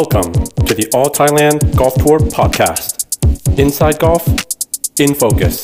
Welcome to the All Thailand Golf Tour podcast. Inside Golf, in focus,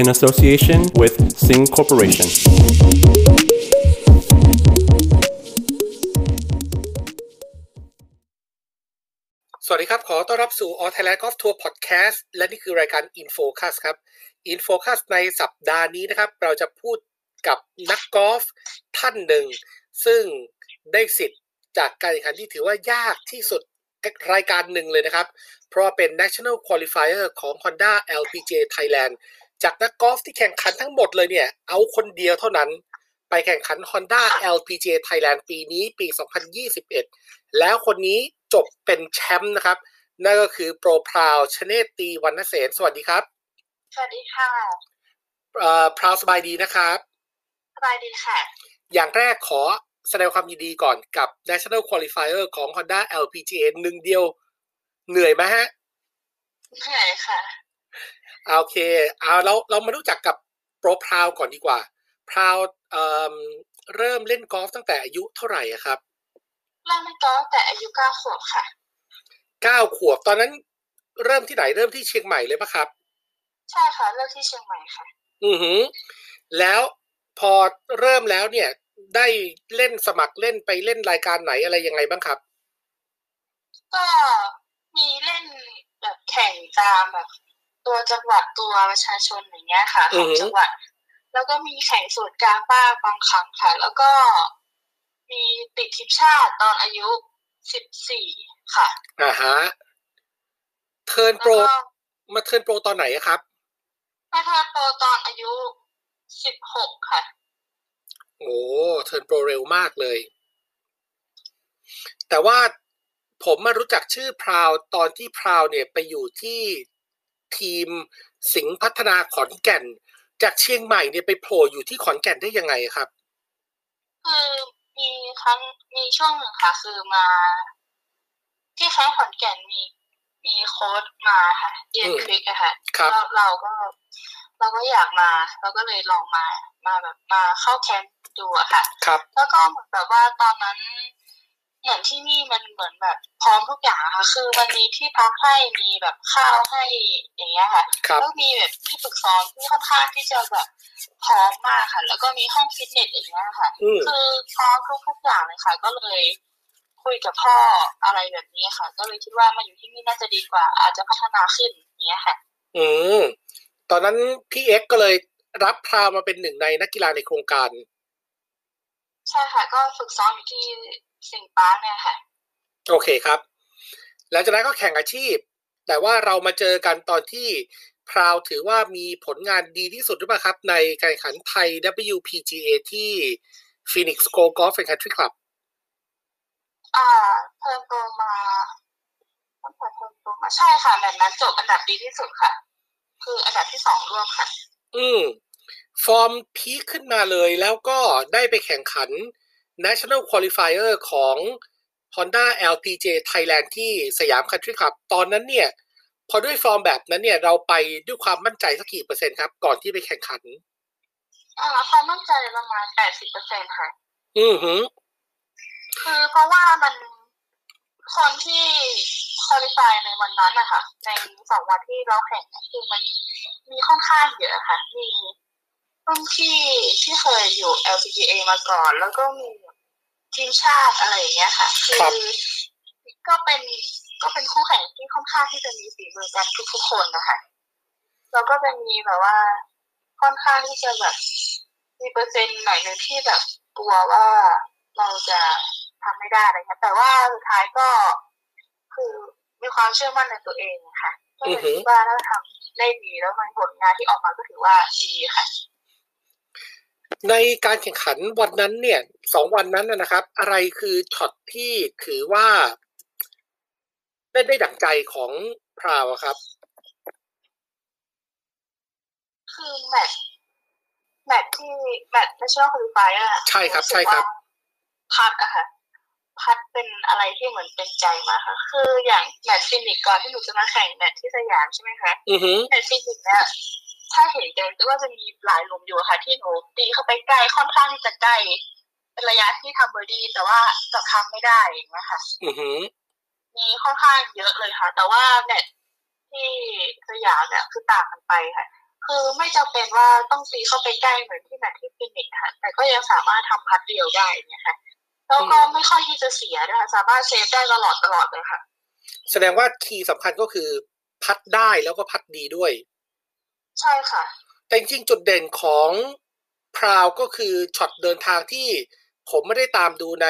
in association with Sing Corporation. สวัสดีครับ ขอต้อนรับสู่ All Thailand Golf Tour Podcast และนี่คือรายการ Infocus ครับ Infocus ในสัปดาห์นี้นะครับ เราจะพูดกับนักกอล์ฟท่านหนึ่ง ซึ่งได้สิทธิ์ จากการแข่งขันที่ถือว่ายากที่สุดรายการหนึ่งเลยนะครับ เพราะว่าเป็น National Qualifier ของ Honda LPGA Thailand จากนักกอล์ฟที่แข่งขันทั้งหมดเลยเนี่ย เอาคนเดียวเท่านั้นไปแข่งขัน Honda LPGA Thailand ปีนี้ปี 2021 แล้วคนนี้จบเป็นแชมป์นะครับ นั่นก็คือโปรพราวชเนตตีวรรณเสนสวัสดีครับ สวัสดีค่ะเอ่อพราวสบายดีนะครับ สบายดีค่ะ อย่างแรกขอ แสดงความยินดีก่อนกับ National Qualifier ของ Honda LPGA หนึ่งเดียว เหนื่อยไหมฮะ เหนื่อยค่ะอ่าโอเคเอาเราเรามารู้จักกับโปรพราวก่อนดีกว่า พราวเอ่อเริ่มเล่นกอล์ฟตั้งแต่อายุเท่าไหร่อะครับ เริ่มเล่นกอล์ฟแต่อายุเก้าขวบค่ะ เก้าขวบ ตอนนั้นเริ่มที่ไหนเริ่มที่เชียงใหม่เลยปะครับ ใช่ค่ะเลือกที่เชียงใหม่ค่ะ อือหือ แล้วพอเริ่มแล้วเนี่ย ได้เล่นสมัครเล่นไปเล่นรายการไหนอะไรยังไงบ้างครับ ก็มีเล่นแบบแข่งตามแบบ ตัวจังหวัดตัวประชาชนอย่างเงี้ยค่ะอืขอองฮึจังหวัด แล้วก็มีแข่งสูตรกลางบ้างบางครั้งค่ะ แล้วก็มีติดทีมชาติตอนอายุสิบสี่ค่ะอ่าฮะ turn แล้วโปรก็มา turn pro ตอนไหนอะครับมา turn pro ตอนอายุสิบหกค่ะ โอ้ turn pro เร็วมากเลย แต่ว่าผมมารู้จักชื่อพราวตอนที่พราวเนี่ยไปอยู่ที่ทีมสิงห์พัฒนาขอนแก่น จากเชียงใหม่เนี่ยไปโผล่อยู่ที่ขอนแก่นได้ยังไงครับ คือมีครั้งมีช่วงหนึ่งค่ะคือมา ที่ครั้งขอนแก่นมีมีโค้ดมาค่ะเอียนอืมคลิกอะค่ะครับแล้วเราก็ เราก็อยากมา เราก็เลยลองมา มาแบบมาเข้าแคมป์ ดูอะค่ะครับแล้วก็เหมือนแบบว่าตอนนั้นเหมือนที่นี่มันเหมือนแบบพร้อมทุกอย่างอะค่ะ คือมันมีที่พักให้มีแบบข้าวให้อย่างเงี้ยค่ะครับแล้วมีแบบที่ฝึกซ้อมที่ค่อนข้างที่จะแบบพร้อมมากค่ะ แล้วก็มีห้องฟิตเนสอย่างเงี้ยค่ะอืมคือพร้อมทุกทุกๆอย่างเลยค่ะ ก็เลยคุยกับพ่ออะไรแบบนี้ค่ะ ก็เลยคิดว่ามาอยู่ที่นี่น่าจะดีกว่า อาจจะพัฒนาขึ้นอย่างเงี้ยค่ะ อืมตอนนั้นพี่เอ็กซ์ก็เลยรับพราวมาเป็นหนึ่งในนักกีฬาในโครงการ ใช่ค่ะ ก็ฝึกซ้อมอยู่ที่สิงห์ปาร์คเนี่ยค่ะ โอเคครับ หลังจากนั้นก็แข่งอาชีพ แต่ว่าเรามาเจอกันตอนที่พราวถือว่ามีผลงานดีที่สุดหรือเปล่าครับ ในการแข่งขันไทย WPGA ที่ Phoenix Go Golf and Country Club อ่า เพิ่มโปรมาตั้งแต่เพิ่มโปรมาใช่ค่ะแบบนั้นจบอันดับดีที่สุดค่ะ คืออันดับที่สองร่วมค่ะ อืม ฟอร์มพีคขึ้นมาเลยแล้วก็ได้ไปแข่งขัน National Qualifier ของ Honda LPGA Thailand ที่สยาม Country Club ตอนนั้นเนี่ย พอด้วยฟอร์มแบบนั้นเนี่ย เราไปด้วยความมั่นใจสักกี่เปอร์เซ็นต์ครับ ก่อนที่ไปแข่งขันอ่าความมั่นใจประมาณแปดสิบเปอร์เซ็นค่ะ อือหือ คือเพราะว่ามันคนที่คุริฟายในวันนั้นนะคะในสองวันที่เราแข่งเนี่ยคือมันมีค่อนข้างเยอะค่ะ มี รุ่นที่ที่เคยอยู่ LPGA มาก่อน แล้วก็มีทีมชาติอะไรอย่างเงี้ยค่ะ คืครับอก็เป็นก็เป็นคู่แข่งที่ค่อนข้างที่จะมีฝีมือกันทุกๆคนนะคะแล้วก็จะมีแบบว่าค่อนข้างที่จะแบบมีเปอร์เซ็นต์หน่อยหนึ่งที่แบบกลัวว่าเราจะทำไม่ได้อะไรเงี้ยแต่ว่าสุดท้ายก็คือมีความเชื่อมั่นในตัวเองค่ะก็เลยคิดว่าถ้าทำได้ดีแล้วมันผลงานที่ออกมาก็ถือว่าดีค่ะ ในการแข่งขันวันนั้นเนี่ยสองวันนั้นนะนะครับ อะไรคือช็อตที่ถือว่าได้ได้ดั่งใจของพราวอะครับ คือ match match ที่ match ไม่ใช่ว่า qualify อะใช่ครับ ใช่ครับ putt อะค่ะ putt เป็นอะไรที่เหมือนเป็นใจมากค่ะ คืออย่าง match ฟีนิกซ์ก่อนที่หนูจะมาแข่ง match ที่สยามใช่ไหมคะอือหือ match ฟีนิกซ์เนี่ย ถ้าเห็นกันก็จะมีหลายหลุมอยู่ค่ะ ที่หนูตีเข้าไปใกล้ค่อนข้างที่จะใกล้เป็นระยะที่ทำเบอร์ดี้แต่ว่าจะทำไม่ได้อย่างเงี้ยค่ะอือหือมีค่อนข้างเยอะเลยค่ะ แต่ว่าเน็ตที่สยามเนี่ยคือต่างกันไปค่ะ คือไม่จำเป็นว่าต้องตีเข้าไปใกล้เหมือนที่ match ที่ฟีนิกซ์ค่ะ แต่ก็ยังสามารถทำ putt เดียวได้เนี่ยค่ะแล้วก็ไม่ค่อยที่จะเสียนะคะสามารถ save ได้ตลอดตลอดเลยค่ะ แสดงว่า key สำคัญก็คือ putt ได้แล้วก็ putt ดีด้วย ใช่ค่ะ แต่จริงๆจุดเด่นของพราวก็คือช็อตเดินทางที่ผมไม่ได้ตามดูใน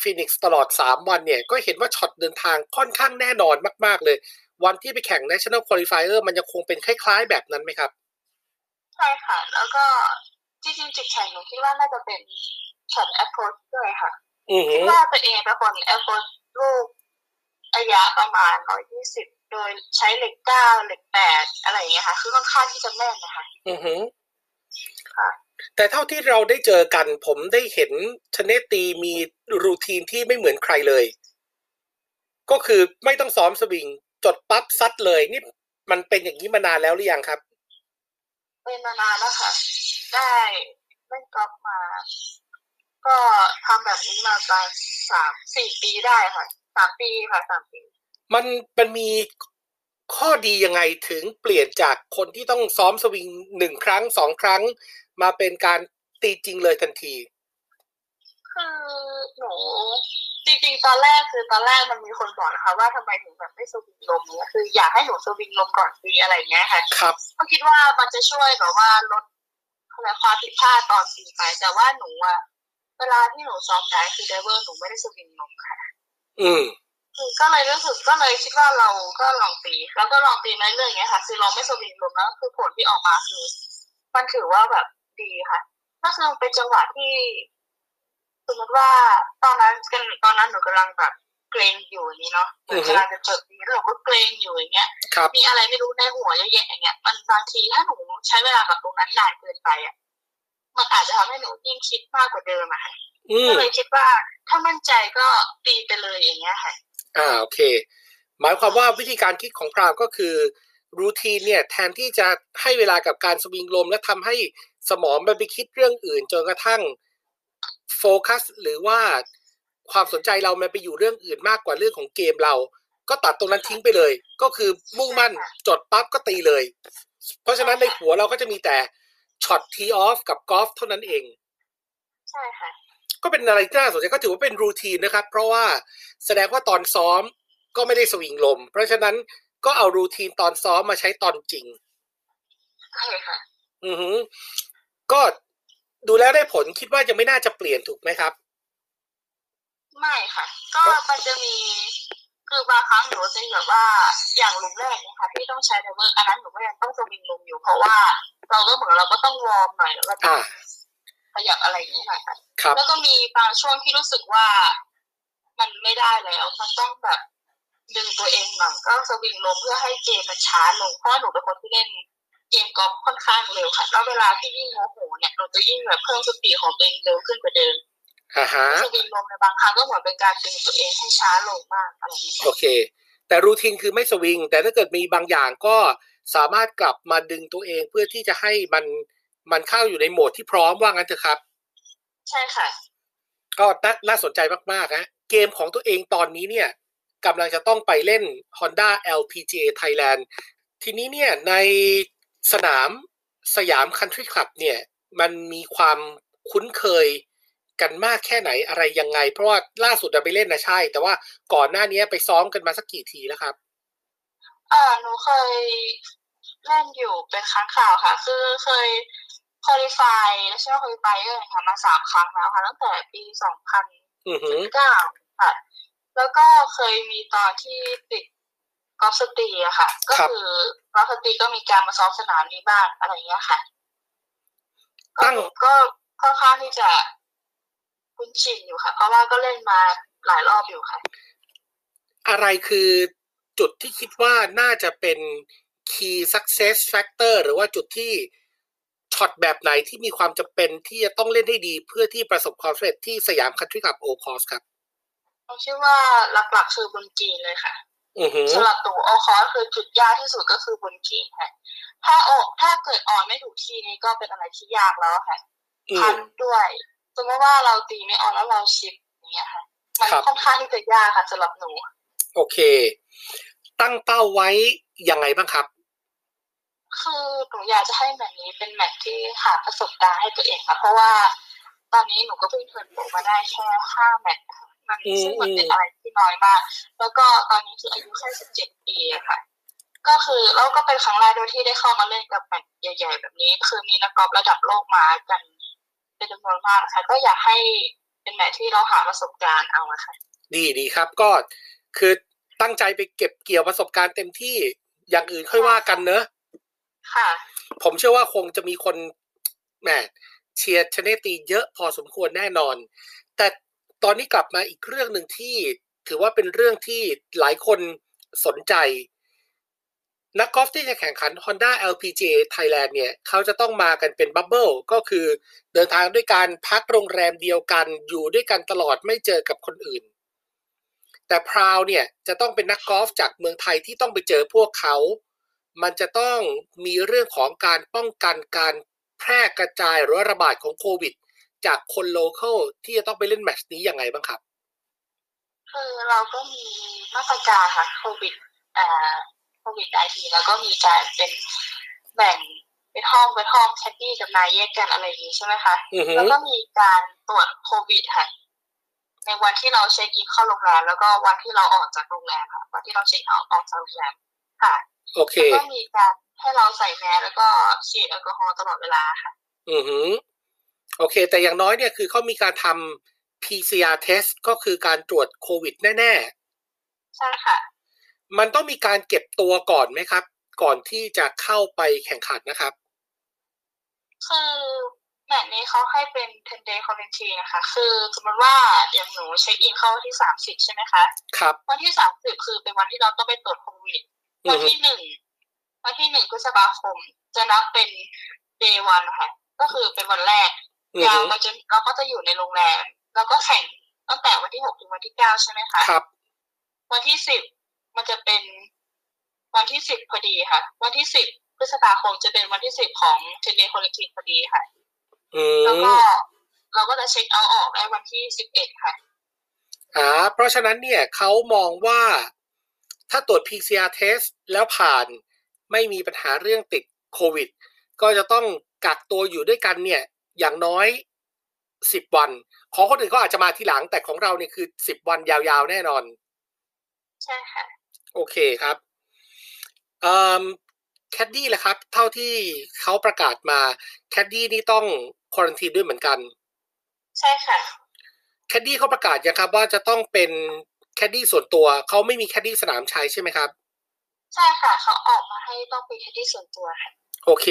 ฟีนิกซ์ตลอด 3 วันเนี่ย ก็เห็นว่าช็อตเดินทางค่อนข้างแน่นอนมาก ๆ เลย วันที่ไปแข่ง National Qualifier มันยังคงเป็นคล้าย ๆ แบบนั้นไหมครับ ใช่ค่ะ แล้วก็จริงๆจุดแข็งหนูคิดว่าน่าจะเป็นช็อต approach ด้วยค่ะอือหืคิดอว่าตัวเองเป็นคน approach ลูกระยะประมาณ 120 โดยใช้เหล็กเก้าเหล็กแปดอะไรอย่างเงี้ยค่ะ คือค่อนข้างที่จะแม่นนะคะอือหือค่ะแต่เท่าที่เราได้เจอกัน ผมได้เห็นชเนตีมีรูทีนที่ไม่เหมือนใครเลย ก็คือไม่ต้องซ้อมสวิง จดปั๊บซัดเลยนี่มันเป็นอย่างนี้มานานแล้วหรือยังครับ เป็นมานานแล้วค่ะ ได้เล่นกอล์ฟมา ก็ทำแบบนี้มาประมาณสามสี่ปีได้ค่ะสามปีค่ะสามปี มันมันมีข้อดียังไงถึงเปลี่ยนจากคนที่ต้องซ้อมสวิงหนึ่งครั้งสองครั้ง มาเป็นการตีจริงเลยทันที คือหนูจริงๆตอนแรกคือตอนแรกมันมีคนบอกนะคะว่าทำไมถึงแบบไม่สวิงลมเนี่ยคืออยากให้หนูสวิงลมก่อนตีอะไรอย่างเงี้ยค่ะครับก็คิดว่ามันจะช่วยแบบว่าลดอะไรความผิดพลาดตอนตีไป แต่ว่าหนูอะเวลาที่หนูซ้อมได้คือไดเวอร์หนูไม่ได้สวิงลมค่ะ อืมคือ ก็เลยรู้สึกก็เลยคิดว่าเราก็ลองตีแล้วก็ลองตีในเรื่องอย่างเงี้ยค่ะ คือเราไม่สวิงลมแล้วคือผลที่ออกมาคือ มันถือว่าแบบดีค่ะ ก็คือเป็นจังหวะที่สมมติว่าตอนนั้นกันตอนนั้นหนูกำลังแบบเกรงอยู่อย่างนี้เนาะเหมือนอือฮึกำลังจะเปิดตีแล้วหนูก็เกรงอยู่อย่างเงี้ยครับมีอะไรไม่รู้ในหัวเยอะแยะอย่างเงี้ยมันบางทีถ้าหนูใช้เวลากับตรงนั้นนานเกินไปอะมันอาจจะทำให้หนูยิ่งคิดมากกว่าเดิมอะค่ะอืมก็เลยคิดว่าถ้ามั่นใจก็ตีไปเลยอย่างเงี้ยค่ะ อ่าโอเค หมายความว่าวิธีการคิดของพราวก็คือรูทีนเนี่ยแทนที่จะให้เวลากับการสวิงลม และทำให้สมองมันไปคิดเรื่องอื่นจนกระทั่งโฟกัสหรือว่าความสนใจเรามันไปอยู่เรื่องอื่นมากกว่าเรื่องของเกมเรา ก็ตัดตรงนั้นทิ้งไปเลย ก็คือมุ่งมั่นจดปั๊บก็ตีเลย เพราะฉะนั้นในหัวเราก็จะมีแต่ช็อตทีออฟกับกอล์ฟเท่านั้นเอง ใช่ค่ะ ก็เป็นอะไรที่น่าสนใจก็ถือว่าเป็นรูทีนนะครับ เพราะว่าแสดงว่าตอนซ้อมก็ไม่ได้สวิงลม เพราะฉะนั้นก็เอารูทีนตอนซ้อมมาใช้ตอนจริงใช่ค่ะอือหือ ก็ดูแล้วได้ผลคิดว่าจะไม่น่าจะเปลี่ยนถูกไหมครับ ไม่ค่ะ ก็มันจะมีคือบางครั้งหนูจะแบบว่าอย่างหลุมแรกเนี่ยค่ะที่ต้องใช้ driver อันนั้นหนูก็ยังต้องสวิงลมอยู่เพราะว่า เราก็เหมือนเราก็ต้อง warm หน่อยแล้วก็ต้องอ่า ขยับอะไรอย่างเงี้ยค่ะครับแล้วก็มีบางช่วงที่รู้สึกว่ามันไม่ได้แล้วมันต้องแบบดึงตัวเองหน่อยก็สวิงลมเพื่อให้เกมมันช้าลงเพราะว่าหนูเป็นคนที่เล่นเกมกอล์ฟค่อนข้างเร็วค่ะแล้วเวลาที่ยิ่งโมโหเนี่ยหนูจะยิ่งแบบเพิ่ม speed ของตัวเองเร็วขึ้นกว่าเดิมอ่าฮะสวิงลมในบางครั้งก็เหมือนเป็นการดึงตัวเองให้ช้าลงมากอะไรอย่างเงี้ยโอเค แต่รูทีนคือไม่สวิง แต่ถ้าเกิดมีบางอย่างก็สามารถกลับมาดึงตัวเองเพื่อที่จะให้มัน มันเข้าอยู่ในโหมดที่พร้อมว่างั้นเถอะครับ ใช่ค่ะ ก็น่าน่าสนใจมากๆนะเกมของตัวเองตอนนี้เนี่ยกำลังจะต้องไปเล่น Honda LPGA Thailand ทีนี้เนี่ยในสนามสยามคันทรีคลับเนี่ยมันมีความคุ้นเคยกันมากแค่ไหนอะไรยังไง เพราะว่าล่าสุดเราไปเล่นนะใช่ แต่ว่าก่อนหน้านี้ไปซ้อมกันมาสักกี่ทีแล้วครับอ่าหนูเคยเล่นอยู่เป็นครั้งคราวค่ะ คือเคย qualify และช่วง qualifier ค่ะมาสามครั้งแล้วค่ะตั้งแต่ปีสองพันอือหือเก้าค่ะ แล้วก็เคยมีตอนที่ติดกอล์ฟสตรีอะค่ะ ก็คือกอล์ฟสตรีก็มีการมาซ้อมสนามนี้บ้างอะไรอย่างเงี้ยค่ะตั้งก็ค่อนข้างที่จะคุ้นชินอยู่ค่ะ เพราะว่าก็เล่นมาหลายรอบอยู่ค่ะ อะไรคือจุดที่คิดว่าน่าจะเป็น key success factor หรือว่าจุดที่ ช็อตแบบไหนที่มีความจำเป็นที่จะต้องเล่นให้ดีเพื่อที่ประสบความสำเร็จที่สยามคันทรีคลับ Old Course ครับผมคิดว่าหลักๆคือบนกรีนเลยค่ะอือหือสำหรับตัวโอคอคือจุดยากที่สุดก็คือบนกรีนค่ะ ถ้าออกถ้าเกิดออนไม่ถูกที่นี่ก็เป็นอะไรที่ยากแล้วค่ะอืพัมนด้วยสมมติว่าเราตีไม่ออนแล้วเราชิปอย่างเงี้ยค่ะมันครับค่อนข้างที่จะยากค่ะสำหรับหนู โอเค ตั้งเป้าไว้ยังไงบ้างครับ คือหนูอยากจะให้แมตช์นี้เป็นแมตช์ที่หาประสบการณ์ให้ตัวเองค่ะเพราะว่าตอนนี้หนูก็เพิ่งเทิร์นโปรมาได้แค่ห้าแมตช์ค่ะมันอืมซึ่งมันเป็นอืมอะไรที่น้อยมาก แล้วก็ตอนนี้คืออายุแค่สิบเจ็ดปีอะค่ะ ก็คือแล้วก็เป็นครั้งแรกด้วยที่ได้เข้ามาเล่นกับแมตช์ใหญ่ ๆ แบบนี้ คือมีนักกอล์ฟระดับโลกมากันเป็นจำนวนมากค่ะ ก็อยากให้เป็นแมตช์ที่เราหาประสบการณ์เอาอะค่ะ ดีดีครับก็คือตั้งใจไปเก็บเกี่ยวประสบการณ์เต็มที่อย่างอื่นค่อยว่ากันเนอะ ค่ะ ผมเชื่อว่าคงจะมีคนแหมเชียร์ชเนตีเยอะพอสมควรแน่นอน แต่ตอนนี้กลับมาอีกเรื่องหนึ่งที่ถือว่าเป็นเรื่องที่หลายคนสนใจ นักกอล์ฟที่จะแข่งขัน Honda LPGA Thailand เนี่ย เขาจะต้องมากันเป็น bubble ก็คือเดินทางด้วยการพักโรงแรมเดียวกันอยู่ด้วยกันตลอดไม่เจอกับคนอื่น แต่พราวเนี่ยจะต้องเป็นนักกอล์ฟจากเมืองไทยที่ต้องไปเจอพวกเขา มันจะต้องมีเรื่องของการป้องกันการแพร่กระจายหรือระบาดของโควิด จากคน local ที่จะต้องไปเล่น match นี้ยังไงบ้างครับ คือเราก็มีมาตรการค่ะโควิดอ่าโควิดไอทีแล้วก็มีการเป็นแบ่งเป็นห้องเป็นห้อง caddie กับนายแยกกันอะไรอย่างนี้ใช่ไหมคะอือฮึแล้วก็มีการตรวจโควิดค่ะในวันที่เรา check in เข้าโรงแรมแล้วก็วันที่เราออกจากโรงแรมค่ะวันที่เรา check out ออกจากโรงแรมค่ะ โอเคแล้วก็มีการให้เราใส่แมสแล้วก็ฉีดแอลกอฮอล์ตลอดเวลาค่ะ อือหือ โอเค แต่อย่างน้อยเนี่ยคือเขามีการทำ PCR test ก็คือการตรวจโควิดแน่ใช่ค่ะๆมันต้องมีการเก็บตัวก่อนไหมครับ ก่อนที่จะเข้าไปแข่งขันนะครับ คือแมตช์นี้เขาให้เป็น10 day quarantine นะคะ คือสมมติว่าอย่างหนูเช็คอินเข้าวันที่30ใช่ไหมคะ ครับ วันที่30คือเป็นวันที่เราต้องไปตรวจโควิดอื วัอนฮึที่หนึ่งวันที่หนึ่งพฤษภาคม จะนับเป็น day one ค่ะ ก็คือเป็นวันแรกอือยาวหือเราจะเราก็จะอยู่ในโรงแรม แล้วก็แข่งตั้งแต่วันที่หกถึงวันที่เก้าใช่ไหมคะครับ วันที่สิบมันจะเป็นวันที่สิบพอดีค่ะ วันที่สิบพฤษภาคมจะเป็นวันที่สิบของเทนเนคอลเลกทีพอดีค่ะอืแล้วก็มเราก็จะเช็คเอาท์ออกได้วันที่สิบเอ็ดค่ะอ่าเพราะฉะนั้นเนี่ยเขามองว่า ถ้าตรวจ PCR test แล้วผ่านไม่มีปัญหาเรื่องติดโควิด ก็จะต้องกักตัวอยู่ด้วยกันเนี่ยอย่างน้อยสิบวัน ของคนอื่นก็อาจจะมาทีหลังแต่ของเราเนี่ยคือสิบวันยาวๆ แน่นอน ใช่ค่ะ โอเคครับเอ่อแคดดี้แหละครับ เท่าที่เขาประกาศมา caddie นี่ต้อง quarantine ด้วยเหมือนกัน ใช่ค่ะ caddie เขาประกาศยังครับว่าจะต้องเป็น caddie ส่วนตัวเขาไม่มี caddie สนามใช่ใช่ไหมครับ ใช่ค่ะเขาออกมาให้ต้องเป็น caddie ส่วนตัวค่ะโอเค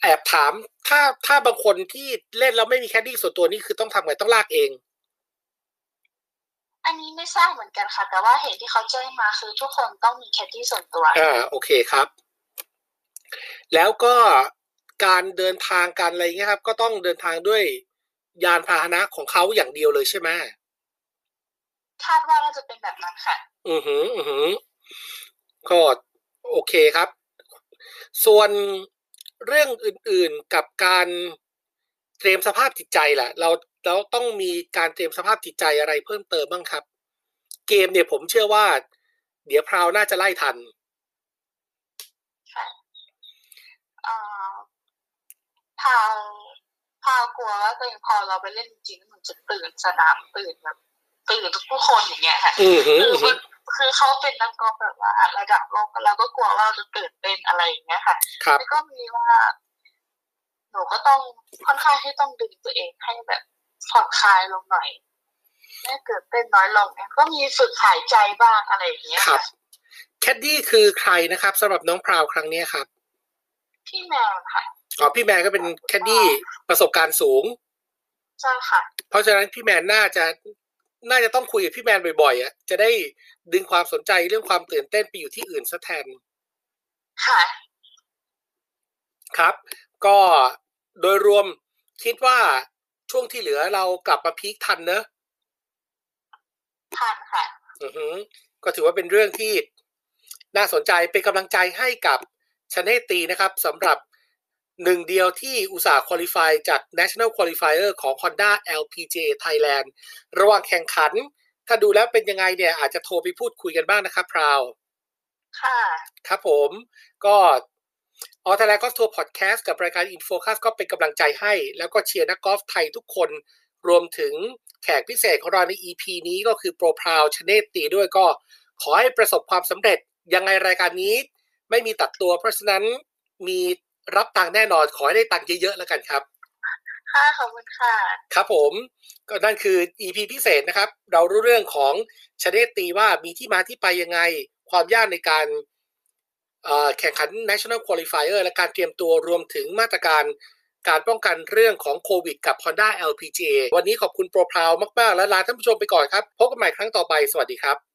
แอบถามถ้าถ้าบางคนที่เล่นแล้วไม่มี caddie ส่วนตัวนี่คือต้องทำไงต้องลากเอง อันนี้ไม่ทราบเหมือนกันค่ะ แต่ว่าเห็นที่เขาแจ้งมาคือทุกคนต้องมี caddie ส่วนตัวอ่าโอเคครับ แล้วก็การเดินทางการอะไรเงี้ยครับ ก็ต้องเดินทางด้วยยานพาหนะของเขาอย่างเดียวเลยใช่ไหม คาดว่าน่าจะเป็นแบบนั้นค่ะ อือหือ อือหือก็โอเคครับ ส่วนเรื่องอื่นๆกับการเตรียมสภาพจิตใจล่ะเราเราต้องมีการเตรียมสภาพจิตใจอะไรเพิ่มเติมบ้างครับ เกมเนี่ยผมเชื่อว่า เดี๋ยวพราวน่าจะไล่ทันค่ะเอ่อพาวพาวกลัวว่าตัวเองพอเราไปเล่นจริงๆมันจะตื่นสนามตื่นแบบ ตื่นทุกคนอย่างเงี้ยค่ะอือหือคืออือหืมัอนคือเขาเป็นนักกอล์ฟแบบว่าระดับโลกเราก็กลัวว่าเราจะตื่นเต้นอะไรอย่างเงี้ยค่ะครับแล้วก็มีว่า หนูก็ต้องค่อนข้างที่ต้องดึงตัวเองให้แบบผ่อนคลายลงหน่อยไม่ก็ตื่นเต้นน้อยลงเนี่ยก็มีฝึกหายใจบ้างอะไรอย่างเงี้ยครับค่ะ caddie คือใครนะครับสำหรับน้องพราวครั้งเนี้ยครับ พี่แมนค่ะอ๋อพี่แมนก็เป็น caddie ประสบการณ์สูงใช่ค่ะ เพราะฉะนั้นพี่แมนน่าจะ น่าจะต้องคุยกับพี่แมนบ่อยๆอะจะได้ดึงความสนใจเรื่องความตื่นเต้นไปอยู่ที่อื่นซะแทน ค่ะ ครับ ก็โดยรวมคิดว่าช่วงที่เหลือเรากลับมาพีคทันเนอะทันค่ะ อือหือก็ถือว่าเป็นเรื่องที่น่าสนใจเป็นกำลังใจให้กับชนเนตีนะครับสำหรับ หนึ่งเดียวที่อุตสาห์คุริฟายจาก National Qualifier ของ Honda LPGA Thailand ระหว่างแข่งขัน ถ้าดูแล้วเป็นยังไงเนี่ย อาจจะโทรไปพูดคุยกันบ้างนะครับพราว ค่ะ ครับผมก็ออทแลนด์ Golf Tour Podcast กับรายการ In Focus ก็เป็นกำลังใจให้ แล้วก็เชียร์นักกอล์ฟไทยทุกคน รวมถึงแขกพิเศษของเราใน EP นี้ก็คือโปรพราวชเนตตีด้วยก็ ขอให้ประสบความสำเร็จยังไงรายการนี้ ไม่มีตัดตัวเพราะฉะนั้นมี รับตังค์แน่นอนขอให้ได้ตังค์เยอะๆแล้วกันครับ ค่ะขอบคุณค่ะ ครับผมก็นั่นคือ EP พิเศษนะครับ เรารู้เรื่องของชเนตตีว่ามีที่มาที่ไปยังไง ความยากในการเอ่อแข่งขัน National Qualifier และการเตรียมตัวรวมถึงมาตรการการป้องกันเรื่องของโควิดกับ Honda LPGA วันนี้ขอบคุณโปรพราวมาก ๆ และลาท่านผู้ชมไปก่อนครับ พบกันใหม่ครั้งต่อไป สวัสดีครับ